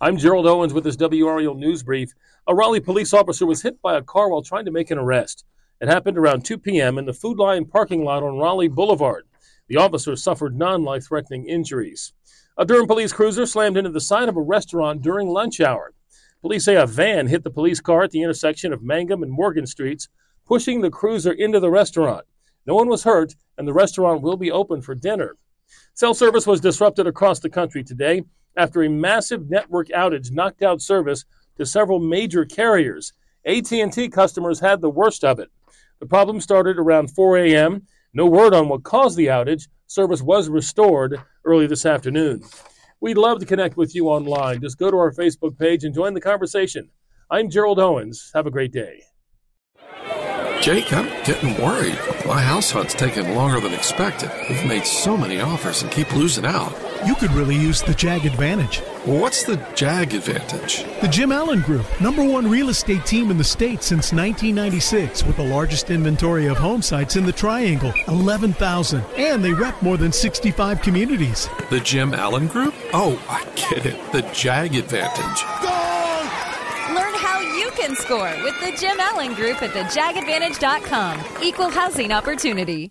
I'm Gerald Owens with this WRAL news brief. A Raleigh police officer was hit by a car while trying to make an arrest. It happened around 2 p.m. in the Food Lion parking lot on Raleigh Boulevard. The officer suffered non life threatening injuries. A Durham police cruiser slammed into the side of a restaurant during lunch hour. Police say a van hit the police car at the intersection of Mangum and Morgan Streets, pushing the cruiser into the restaurant. No one was hurt, and the restaurant will be open for dinner. Cell service was disrupted across the country today after a massive network outage knocked out service to several major carriers. AT&T customers had the worst of it. The problem started around 4 a.m. No word on what caused the outage. Service was restored early this afternoon. We'd love to connect with you online. Just go to our Facebook page and join the conversation. I'm Gerald Owens. Have a great day. Jake, I'm getting worried. My house hunt's taking longer than expected. We've made so many offers and keep losing out. You could really use the JAG advantage. What's the JAG advantage? The Jim Allen Group, number one real estate team in the state since 1996, with the largest inventory of home sites in the Triangle 11,000. And they rep more than 65 communities. The Jim Allen Group? Oh, I get it. The JAG advantage. Learn how you can score with the Jim Allen Group at thejagadvantage.com. Equal housing opportunity.